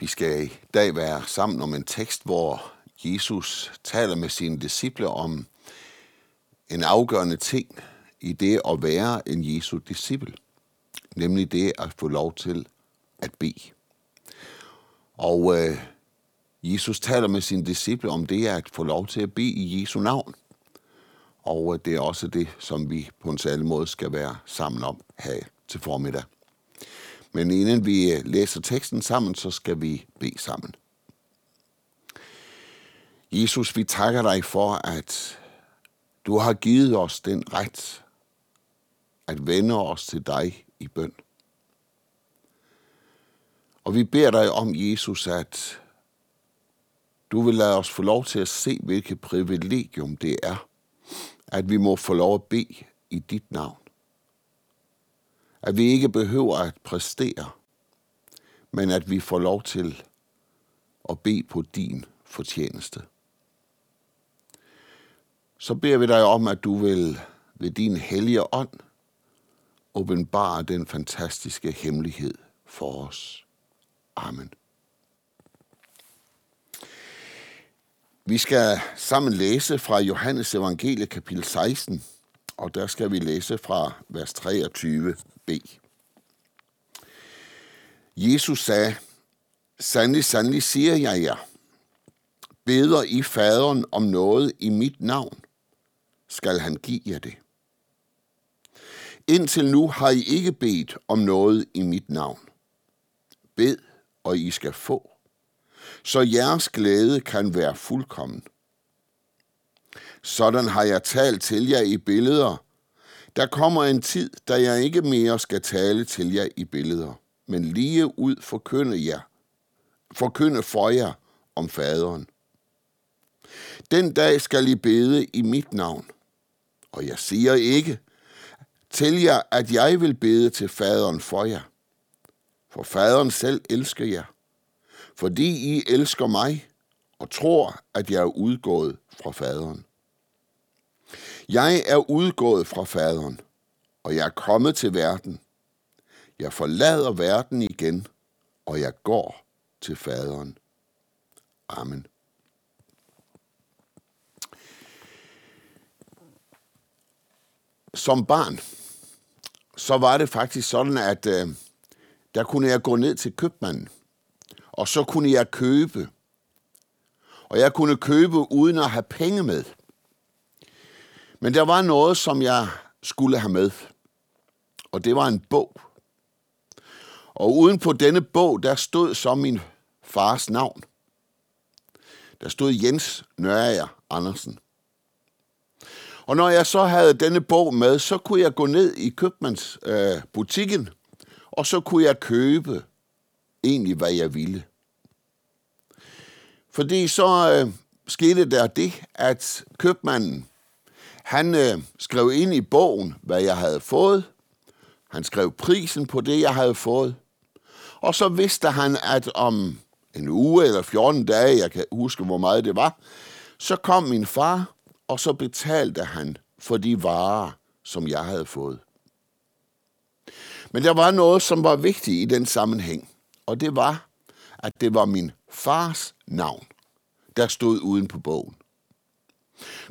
Vi skal i dag være sammen om en tekst, hvor Jesus taler med sine disciple om en afgørende ting i det at være en Jesu disciple, nemlig det at få lov til at bede. Og øh, Jesus taler med sine disciple om det at få lov til at bede i Jesu navn. Og øh, det er også det, som vi på en særlig måde skal være sammen om her til formiddag. Men inden vi øh, læser teksten sammen, så skal vi bede sammen. Jesus, vi takker dig for, at du har givet os den ret at vende os til dig i bøn. Og vi beder dig om, Jesus, at du vil lade os få lov til at se, hvilket privilegium det er, at vi må få lov at bede i dit navn. At vi ikke behøver at præstere, men at vi får lov til at bede på din fortjeneste. Så beder vi dig om, at du vil ved din hellige ånd åbenbare den fantastiske hemmelighed for os. Amen. Vi skal sammen læse fra Johannes evangelie kapitel 16, og der skal vi læse fra vers 23 B. Jesus sagde, Sandelig, sandelig siger jeg jer, beder I faderen om noget i mit navn, skal han give jer det. Indtil nu har I ikke bedt om noget i mit navn. Bed, og I skal få, så jeres glæde kan være fuldkommen. Sådan har jeg talt til jer i billeder. Der kommer en tid, da jeg ikke mere skal tale til jer i billeder, men lige ud forkynde jer, forkynde for jer om faderen. Den dag skal I bede i mit navn, og jeg siger ikke til jer, at jeg vil bede til faderen for jer. For faderen selv elsker jer, fordi I elsker mig og tror, at jeg er udgået fra faderen. Jeg er udgået fra faderen, og jeg er kommet til verden. Jeg forlader verden igen, og jeg går til faderen. Amen. Som barn, så var det faktisk sådan, at øh, der kunne jeg gå ned til købmanden, og så kunne jeg købe. Og jeg kunne købe uden at have penge med. Men der var noget, som jeg skulle have med, og det var en bog. Og uden på denne bog, der stod så min fars navn. Der stod Jens Nørager Andersen. Og når jeg så havde denne bog med, så kunne jeg gå ned i købmandsbutikken, øh, og så kunne jeg købe egentlig, hvad jeg ville. Fordi så øh, skete der det, at købmanden, han øh, skrev ind i bogen, hvad jeg havde fået. Han skrev prisen på det, jeg havde fået. Og så vidste han, at om en uge eller 14 dage, jeg kan huske, hvor meget det var, så kom min far, og så betalte han for de varer, som jeg havde fået. Men der var noget, som var vigtigt i den sammenhæng, og det var, at det var min fars navn, der stod uden på bogen.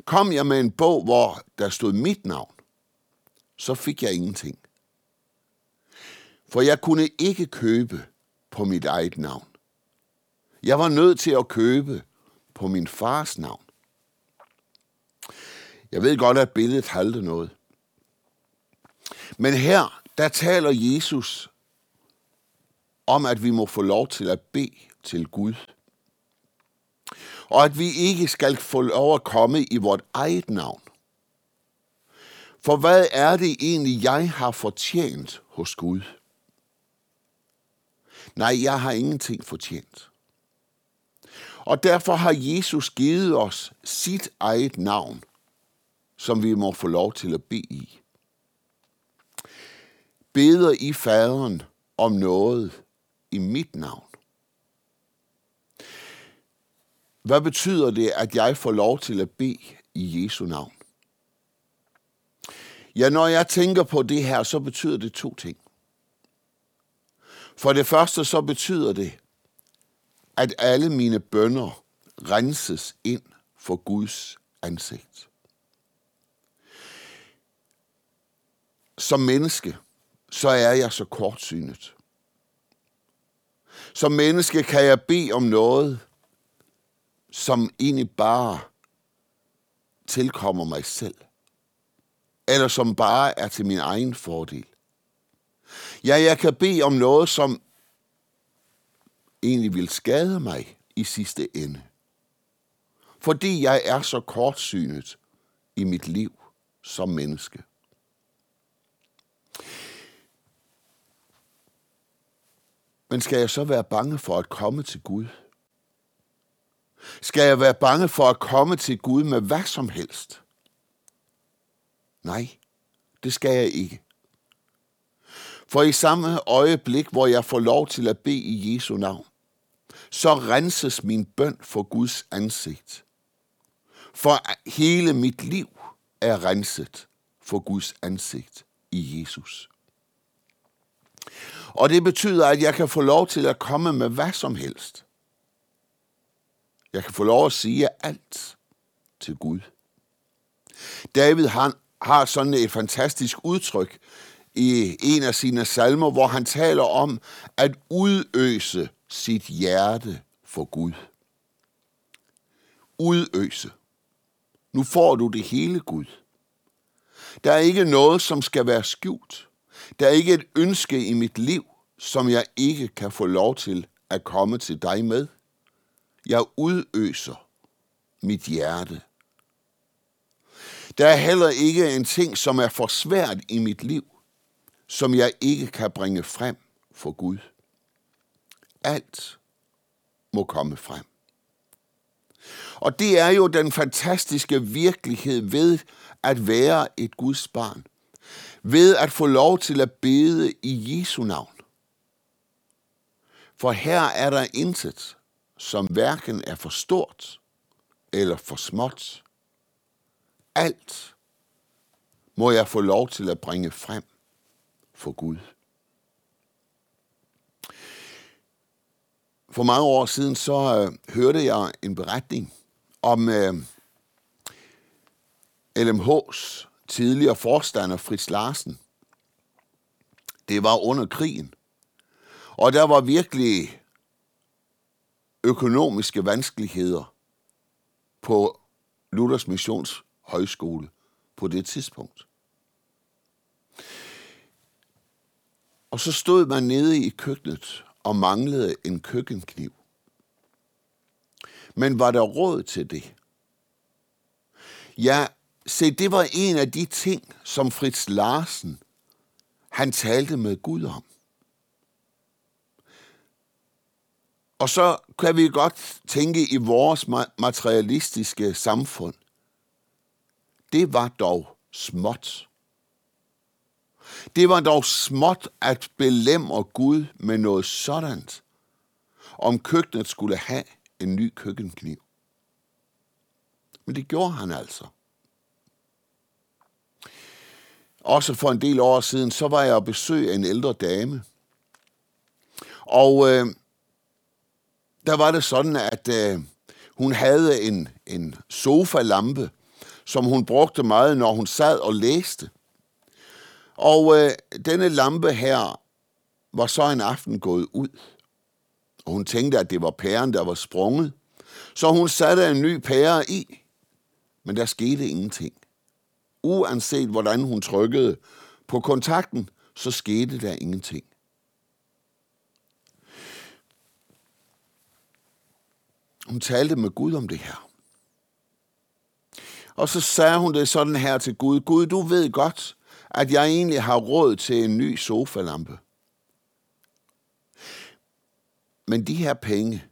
Kom jeg med en bog, hvor der stod mit navn, så fik jeg ingenting. For jeg kunne ikke købe på mit eget navn. Jeg var nødt til at købe på min fars navn. Jeg ved godt, at billedet halter noget. Men her, der taler Jesus om, at vi må få lov til at bede til Gud. Og at vi ikke skal få lov at komme i vort eget navn. For hvad er det egentlig, jeg har fortjent hos Gud? Nej, jeg har ingenting fortjent. Og derfor har Jesus givet os sit eget navn, som vi må få lov til at bede i. Beder I faderen om noget i mit navn? Hvad betyder det, at jeg får lov til at bede i Jesu navn? Ja, når jeg tænker på det her, så betyder det to ting. For det første så betyder det, at alle mine bønder renses ind for Guds ansigt. Som menneske, så er jeg så kortsynet. Som menneske kan jeg bede om noget, som egentlig bare tilkommer mig selv. Eller som bare er til min egen fordel. Ja, jeg kan bede om noget, som egentlig vil skade mig i sidste ende. Fordi jeg er så kortsynet i mit liv som menneske. Men skal jeg så være bange for at komme til Gud? Skal jeg være bange for at komme til Gud med hvad som helst? Nej, det skal jeg ikke. For i samme øjeblik, hvor jeg får lov til at bede i Jesu navn, så renses min bøn for Guds ansigt. For hele mit liv er renset for Guds ansigt i Jesus. Og det betyder, at jeg kan få lov til at komme med hvad som helst. Jeg kan få lov at sige alt til Gud. David han har sådan et fantastisk udtryk i en af sine salmer, hvor han taler om at udøse sit hjerte for Gud. Udøse. Nu får du det hele, Gud. Der er ikke noget, som skal være skjult. Der er ikke et ønske i mit liv, som jeg ikke kan få lov til at komme til dig med. Jeg udøser mit hjerte. Der er heller ikke en ting, som er for svært i mit liv, som jeg ikke kan bringe frem for Gud. Alt må komme frem. Og det er jo den fantastiske virkelighed ved at være et Guds barn. Ved at få lov til at bede i Jesu navn. For her er der intet, som hverken er for stort eller for småt. Alt må jeg få lov til at bringe frem for Gud. For mange år siden så øh, hørte jeg en beretning om øh, LMH's tidligere forstander Fritz Larsen. Det var under krigen. Og der var virkelig økonomiske vanskeligheder på Luthers Missions Højskole på det tidspunkt. Og så stod man nede i køkkenet og manglede en køkkenkniv. Men var der råd til det? Ja, se, det var en af de ting, som Fritz Larsen, han talte med Gud om. Og så kan vi godt tænke i vores materialistiske samfund. Det var dog småt. Det var dog småt at belemre Gud med noget sådant, om køkkenet skulle have en ny køkkenkniv. Men det gjorde han altså. Også for en del år siden, så var jeg og besøg en ældre dame. Og øh, der var det sådan, at øh, hun havde en, en sofalampe, som hun brugte meget, når hun sad og læste. Og øh, denne lampe her var så en aften gået ud. Og hun tænkte, at det var pæren, der var sprunget. Så hun satte en ny pære i. Men der skete ingenting. Uanset hvordan hun trykkede på kontakten, så skete der ingenting. Hun talte med Gud om det her. Og så sagde hun det sådan her til Gud. Gud, du ved godt, at jeg egentlig har råd til en ny sofalampe. Men de her penge,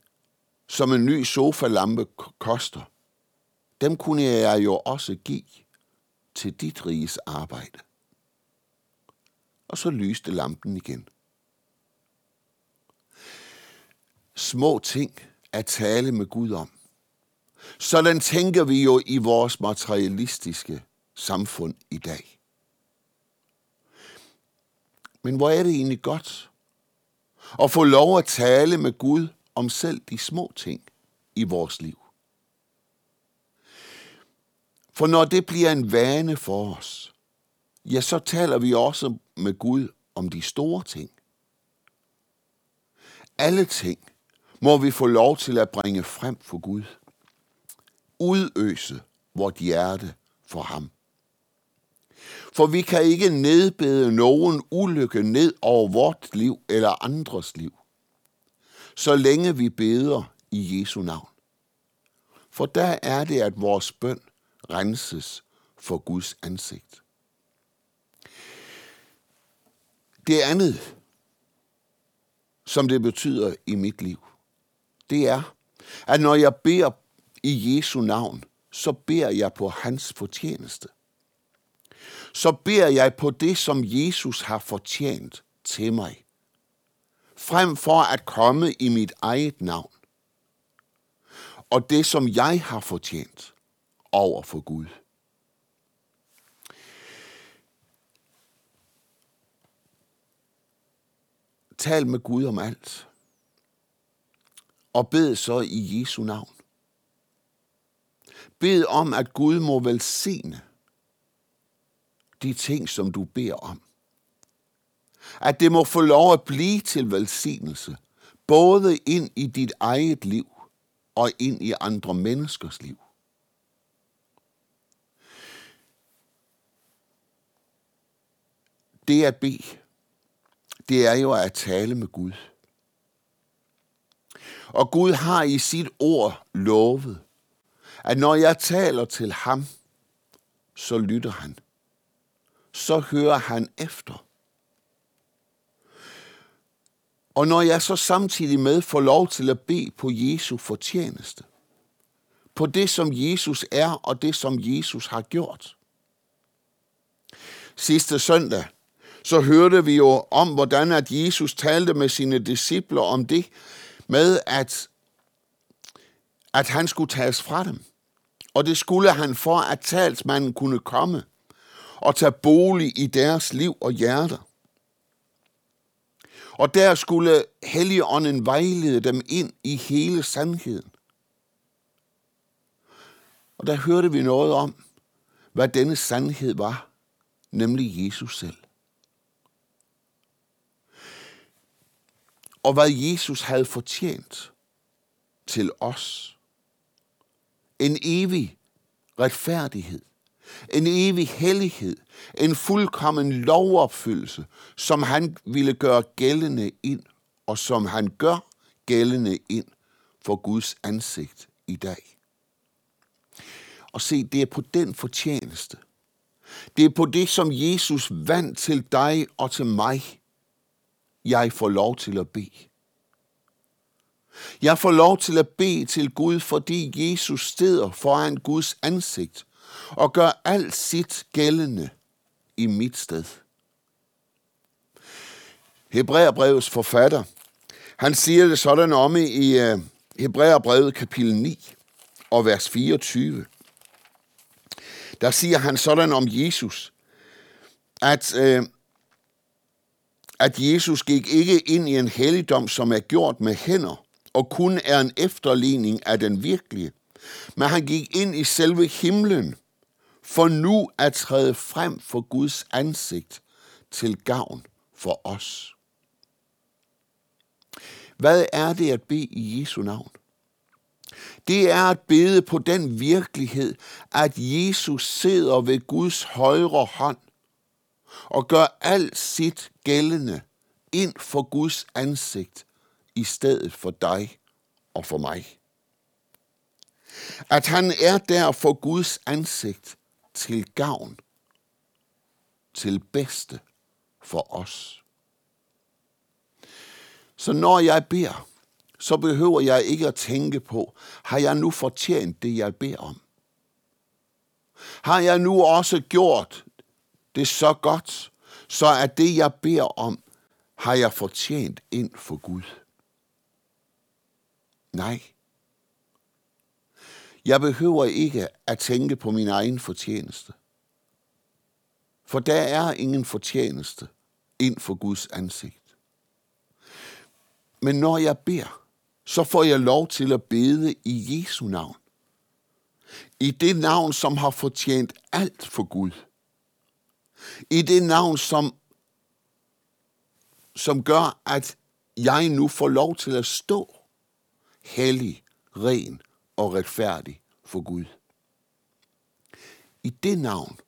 som en ny sofalampe koster, dem kunne jeg jo også give til dit riges arbejde. Og så lyste lampen igen. Små ting at tale med Gud om. Sådan tænker vi jo i vores materialistiske samfund i dag. Men hvor er det egentlig godt at få lov at tale med Gud om selv de små ting i vores liv. For når det bliver en vane for os, ja, så taler vi også med Gud om de store ting. Alle ting må vi få lov til at bringe frem for Gud. Udøse vort hjerte for ham. For vi kan ikke nedbede nogen ulykke ned over vort liv eller andres liv, så længe vi beder i Jesu navn. For der er det, at vores bøn renses for Guds ansigt. Det andet, som det betyder i mit liv, det er, at når jeg beder i Jesu navn, så beder jeg på hans fortjeneste. Så beder jeg på det, som Jesus har fortjent til mig, frem for at komme i mit eget navn. Og det, som jeg har fortjent over for Gud. Tal med Gud om alt. Og bed så i Jesu navn. Bed om, at Gud må velsigne de ting, som du beder om. At det må få lov at blive til velsignelse, både ind i dit eget liv og ind i andre menneskers liv. Det at bede, det er jo at tale med Gud. Og Gud har i sit ord lovet, at når jeg taler til ham, så lytter han. Så hører han efter. Og når jeg så samtidig med får lov til at bede på Jesu fortjeneste, på det, som Jesus er, og det, som Jesus har gjort. Sidste søndag, så hørte vi jo om, hvordan at Jesus talte med sine disciple om det, med at, at han skulle tages fra dem. Og det skulle han for, at talsmanden kunne komme og tage bolig i deres liv og hjerter. Og der skulle Helligånden vejlede dem ind i hele sandheden. Og der hørte vi noget om, hvad denne sandhed var, nemlig Jesus selv. Og hvad Jesus havde fortjent til os. En evig retfærdighed, en evig hellighed, en fuldkommen lovopfyldelse, som han ville gøre gældende ind, og som han gør gældende ind for Guds ansigt i dag. Og se, det er på den fortjeneste. Det er på det, som Jesus vandt til dig og til mig, jeg får lov til at bede. Jeg får lov til at bede til Gud, fordi Jesus steder foran Guds ansigt og gør alt sit gældende i mit sted. Hebræerbrevets forfatter, han siger det sådan om i øh, Hebræerbrevet kapitel 9 og vers 24. Der siger han sådan om Jesus, at, øh, at Jesus gik ikke ind i en helligdom, som er gjort med hænder, og kun er en efterligning af den virkelige, men han gik ind i selve himlen, for nu at træde frem for Guds ansigt til gavn for os. Hvad er det at bede i Jesu navn? Det er at bede på den virkelighed, at Jesus sidder ved Guds højre hånd og gør alt sit gældende ind for Guds ansigt i stedet for dig og for mig. At han er der for Guds ansigt til gavn, til bedste for os. Så når jeg beder, så behøver jeg ikke at tænke på, har jeg nu fortjent det, jeg beder om? Har jeg nu også gjort det så godt, så er det, jeg beder om, har jeg fortjent ind for Gud? Nej. Jeg behøver ikke at tænke på min egen fortjeneste. For der er ingen fortjeneste ind for Guds ansigt. Men når jeg beder, så får jeg lov til at bede i Jesu navn. I det navn, som har fortjent alt for Gud. I det navn, som, som gør, at jeg nu får lov til at stå hellig, ren og retfærdig for Gud. I det navn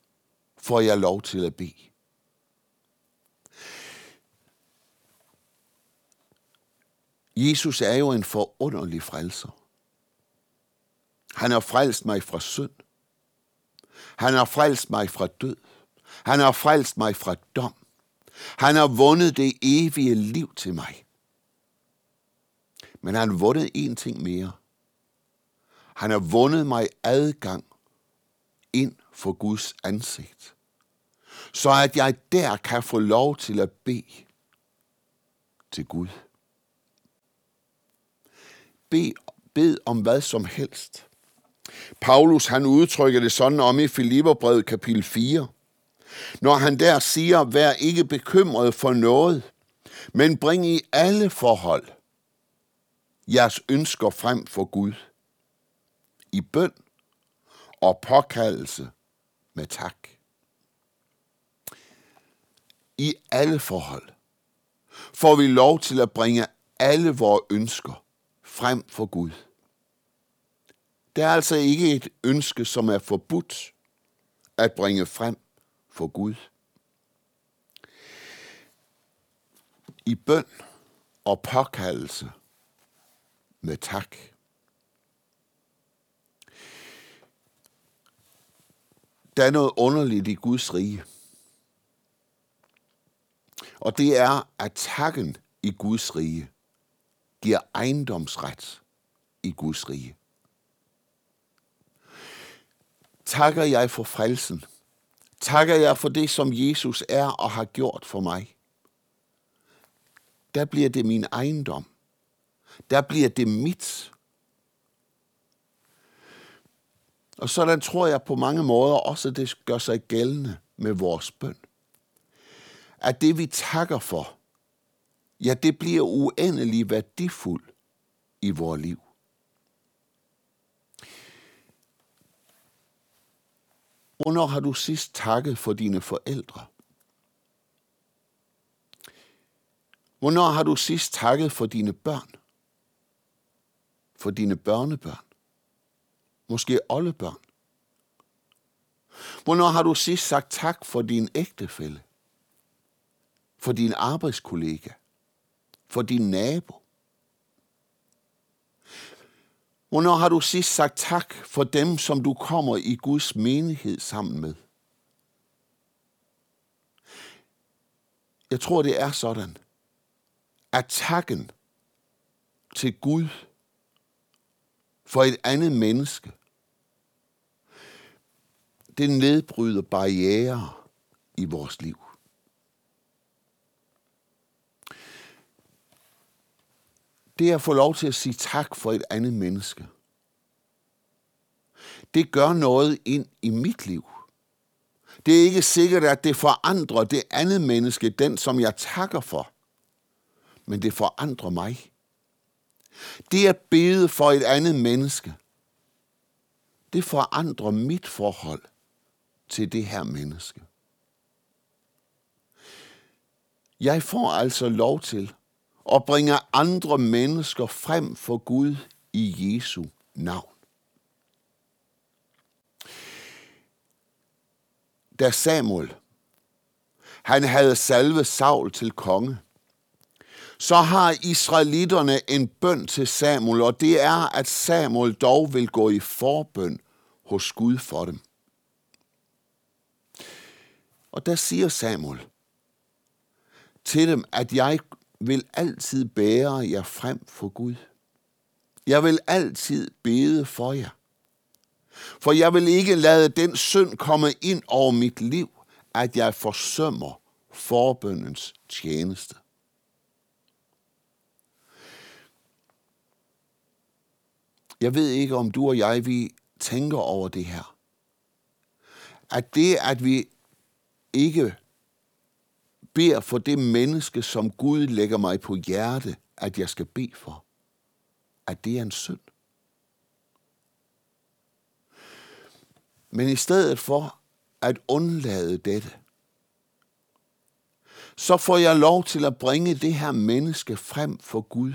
får jeg lov til at bede. Jesus er jo en forunderlig frelser. Han har frelst mig fra synd. Han har frelst mig fra død. Han har frelst mig fra dom. Han har vundet det evige liv til mig. Men han har vundet en ting mere. Han har vundet mig adgang ind for Guds ansigt. Så at jeg der kan få lov til at bede til Gud. Bed, bed om hvad som helst. Paulus han udtrykker det sådan om i Filipperbrevet kapitel 4. Når han der siger, vær ikke bekymret for noget, men bring i alle forhold jeres ønsker frem for Gud. I bøn og påkaldelse med tak. I alle forhold får vi lov til at bringe alle vores ønsker frem for Gud. Det er altså ikke et ønske, som er forbudt at bringe frem for Gud. I bøn og påkaldelse med tak. Der er noget underligt i Guds rige. Og det er, at takken i Guds rige giver ejendomsret i Guds rige. Takker jeg for frelsen. Takker jeg for det, som Jesus er og har gjort for mig. Der bliver det min ejendom. Der bliver det mit. Og sådan tror jeg på mange måder også, at det gør sig gældende med vores bøn. At det vi takker for, ja, det bliver uendelig værdifuldt i vores liv. Hvornår har du sidst takket for dine forældre? Hvornår har du sidst takket for dine børn? For dine børnebørn? Måske oldebørn? Hvornår har du sidst sagt tak for din ægtefælle? For din arbejdskollega? For din nabo? Hvornår har du sidst sagt tak for dem, som du kommer i Guds menighed sammen med? Jeg tror, det er sådan, at takken til Gud for et andet menneske, det nedbryder barriere i vores liv. Det at få lov til at sige tak for et andet menneske, det gør noget ind i mit liv. Det er ikke sikkert, at det forandrer det andet menneske, den som jeg takker for, men det forandrer mig. Det at bede for et andet menneske, det forandrer mit forhold til det her menneske. Jeg får altså lov til og bringer andre mennesker frem for Gud i Jesu navn. Da Samuel, han havde salve Saul til konge, så har israelitterne en bøn til Samuel, og det er, at Samuel dog vil gå i forbøn hos Gud for dem. Og der siger Samuel til dem, at jeg vil altid bære jer frem for Gud. Jeg vil altid bede for jer. For jeg vil ikke lade den synd komme ind over mit liv, at jeg forsømmer forbøndens tjeneste. Jeg ved ikke, om du og jeg, vi tænker over det her. At det, at vi ikke beder for det menneske, som Gud lægger mig på hjerte, at jeg skal bede for. at det er en synd. Men i stedet for at undlade dette, så får jeg lov til at bringe det her menneske frem for Gud.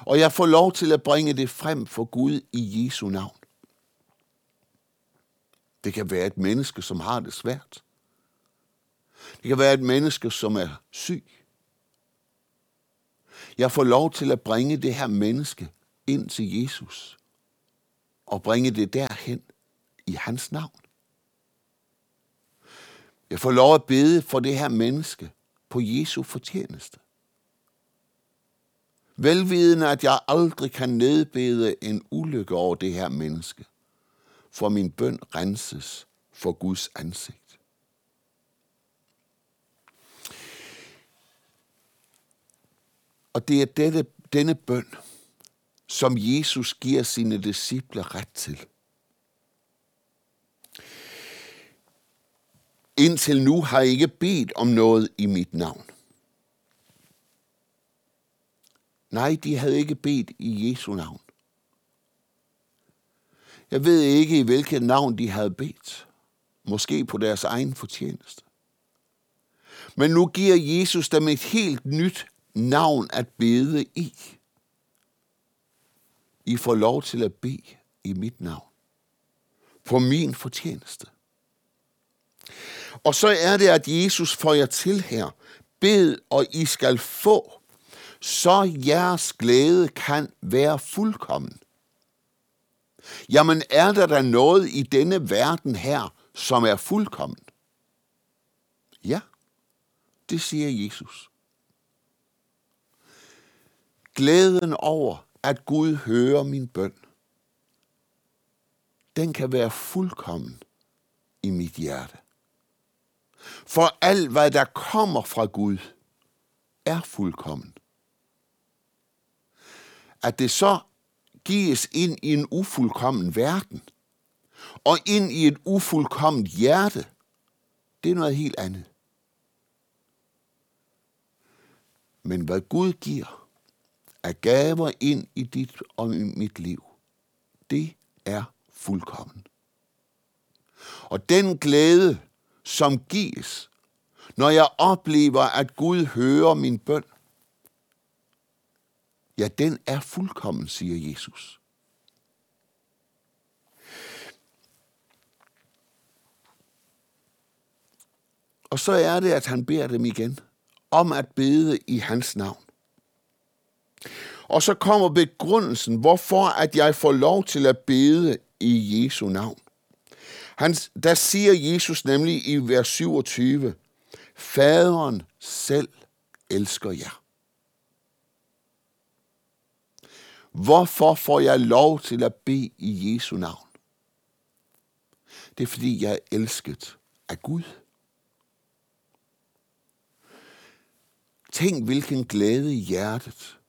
Og jeg får lov til at bringe det frem for Gud i Jesu navn. Det kan være et menneske, som har det svært. Det kan være et menneske, som er syg. Jeg får lov til at bringe det her menneske ind til Jesus og bringe det derhen i hans navn. Jeg får lov at bede for det her menneske på Jesu fortjeneste. Velvidende, at jeg aldrig kan nedbede en ulykke over det her menneske, for min bøn renses for Guds ansigt. Og det er dette, denne bøn, som Jesus giver sine disciple ret til. Indtil nu har jeg ikke bedt om noget i mit navn. Nej, de havde ikke bedt i Jesu navn. Jeg ved ikke, i hvilket navn de havde bedt. Måske på deres egen fortjeneste. Men nu giver Jesus dem et helt nyt navn at bede i. I får lov til at bede i mit navn. På min fortjeneste. Og så er det, at Jesus får jer til her. Bed, og I skal få, så jeres glæde kan være fuldkommen. Jamen er der da noget i denne verden her, som er fuldkommen? Ja, det siger Jesus. Glæden over, at Gud hører min bøn, den kan være fuldkommen i mit hjerte. For alt, hvad der kommer fra Gud, er fuldkommen. At det så gives ind i en ufuldkommen verden, og ind i et ufuldkomment hjerte, det er noget helt andet. Men hvad Gud giver af gaver ind i dit og i mit liv, det er fuldkommen. Og den glæde, som gives, når jeg oplever, at Gud hører min bøn, ja, den er fuldkommen, siger Jesus. Og så er det, at han beder dem igen om at bede i hans navn. Og så kommer begrundelsen, hvorfor at jeg får lov til at bede i Jesu navn. Han, der siger Jesus nemlig i vers 27, Faderen selv elsker jer. Hvorfor får jeg lov til at bede i Jesu navn? Det er fordi, jeg er elsket af Gud. Tænk, hvilken glæde i hjertet.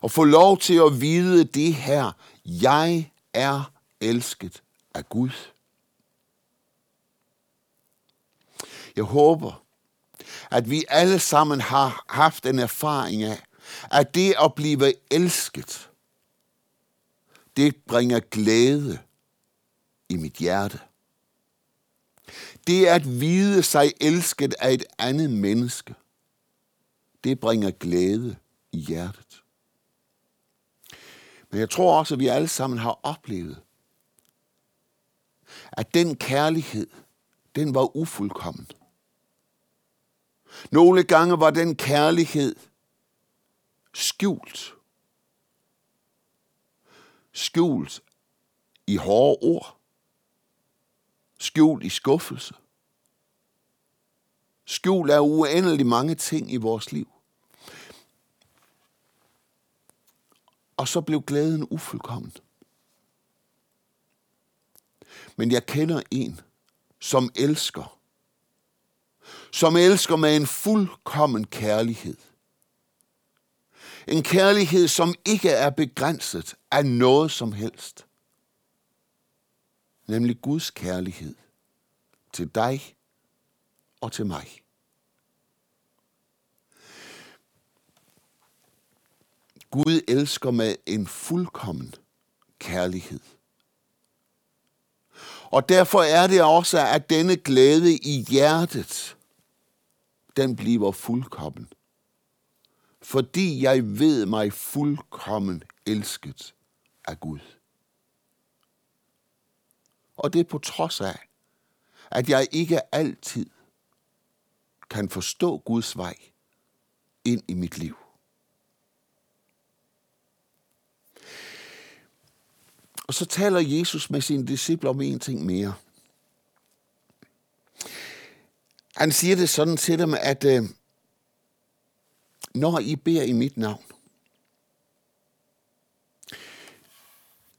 Og få lov til at vide det her. Jeg er elsket af Gud. Jeg håber, at vi alle sammen har haft en erfaring af, at det at blive elsket, det bringer glæde i mit hjerte. Det at vide sig elsket af et andet menneske, det bringer glæde i hjertet. Men jeg tror også, at vi alle sammen har oplevet, at den kærlighed, den var ufuldkommen. Nogle gange var den kærlighed skjult. Skjult i hårde ord. Skjult i skuffelse. Skjult af uendelig mange ting i vores liv. Og så blev glæden ufuldkommen. Men jeg kender en, som elsker. Som elsker med en fuldkommen kærlighed. En kærlighed, som ikke er begrænset af noget som helst. Nemlig Guds kærlighed til dig og til mig. Gud elsker med en fuldkommen kærlighed. Og derfor er det også, at denne glæde i hjertet, den bliver fuldkommen. Fordi jeg ved mig fuldkommen elsket af Gud. Og det er på trods af, at jeg ikke altid kan forstå Guds vej ind i mit liv. Og så taler Jesus med sine disciple om en ting mere. Han siger det sådan til dem, at øh, når I beder i mit navn,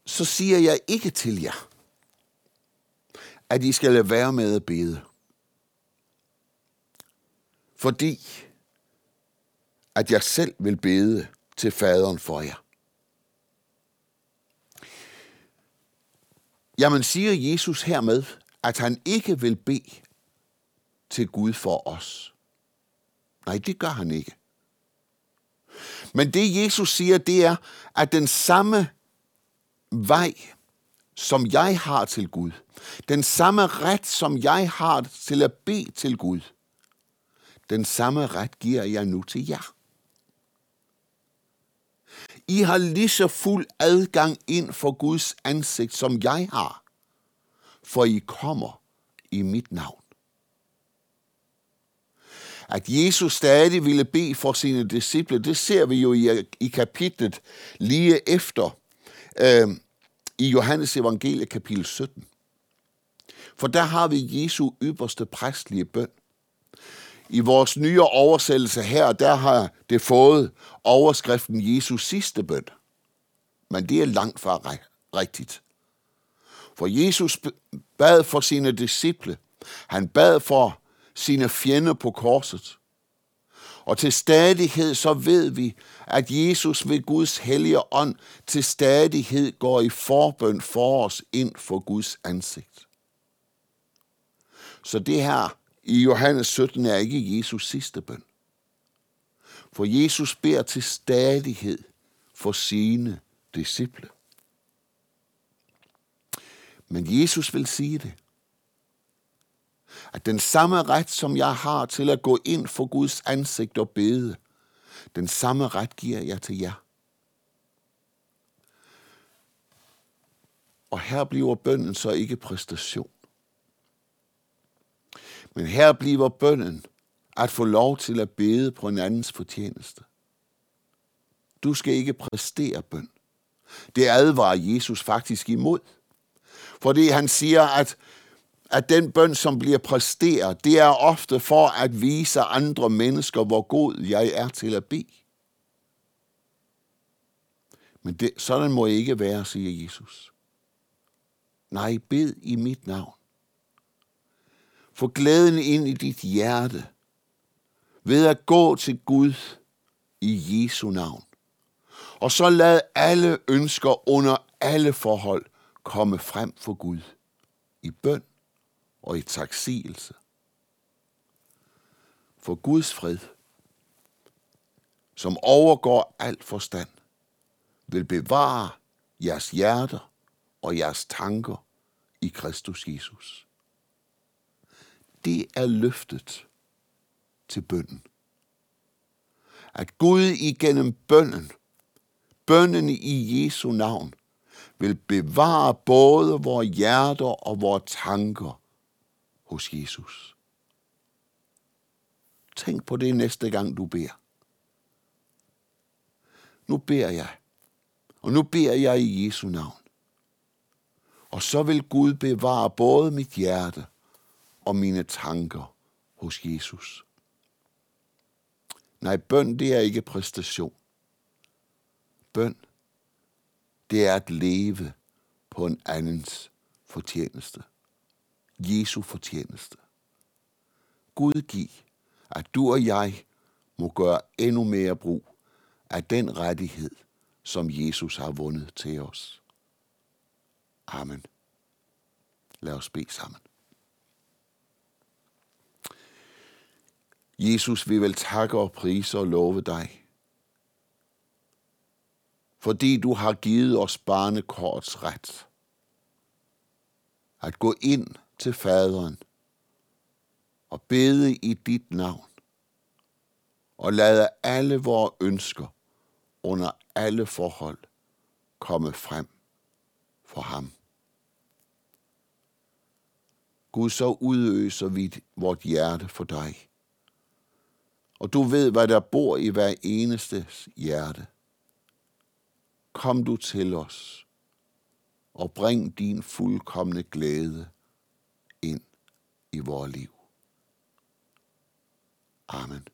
så siger jeg ikke til jer, at I skal lade være med at bede. Fordi at jeg selv vil bede til faderen for jer. Jamen siger Jesus hermed, at han ikke vil bede til Gud for os. Nej, det gør han ikke. Men det Jesus siger, det er, at den samme vej, som jeg har til Gud, den samme ret, som jeg har til at bede til Gud, den samme ret giver jeg nu til jer. I har lige så fuld adgang ind for Guds ansigt, som jeg har, for I kommer i mit navn. At Jesus stadig ville bede for sine disciple, det ser vi jo i, i kapitlet lige efter, øh, i Johannes evangelie kapitel 17. For der har vi Jesu ypperste præstlige bøn. I vores nye oversættelse her, der har det fået overskriften Jesus sidste bøn. Men det er langt fra rigtigt. For Jesus bad for sine disciple. Han bad for sine fjender på korset. Og til stadighed så ved vi, at Jesus ved Guds hellige ånd til stadighed går i forbøn for os ind for Guds ansigt. Så det her i Johannes 17 er ikke Jesus sidste bøn. For Jesus beder til stadighed for sine disciple. Men Jesus vil sige det. At den samme ret, som jeg har til at gå ind for Guds ansigt og bede, den samme ret giver jeg til jer. Og her bliver bønden så ikke præstation. Men her bliver bønden at få lov til at bede på en andens fortjeneste. Du skal ikke præstere bøn. Det advarer Jesus faktisk imod. Fordi han siger, at, at den bøn, som bliver præsteret, det er ofte for at vise andre mennesker, hvor god jeg er til at bede. Men det, sådan må ikke være, siger Jesus. Nej, bed i mit navn. Få glæden ind i dit hjerte ved at gå til Gud i Jesu navn. Og så lad alle ønsker under alle forhold komme frem for Gud i bøn og i taksigelse. For Guds fred, som overgår alt forstand, vil bevare jeres hjerter og jeres tanker i Kristus Jesus. Det er løftet til bønden. At Gud igennem bønden, bønnen i Jesu navn, vil bevare både vores hjerter og vores tanker hos Jesus. Tænk på det næste gang, du beder. Nu beder jeg, og nu beder jeg i Jesu navn. Og så vil Gud bevare både mit hjerte og mine tanker hos Jesus. Nej, bøn det er ikke præstation. Bøn, det er at leve på en andens fortjeneste. Jesu fortjeneste. Gud giv, at du og jeg må gøre endnu mere brug af den rettighed, som Jesus har vundet til os. Amen. Lad os bede sammen. Jesus, vi vil takke og prise og love dig. fordi du har givet os barnekorts ret. At gå ind til faderen og bede i dit navn og lade alle vores ønsker under alle forhold komme frem for ham. Gud, så udøser vi vort hjerte for dig. Og du ved, hvad der bor i hver eneste hjerte. Kom du til os og bring din fuldkommende glæde ind i vores liv. Amen.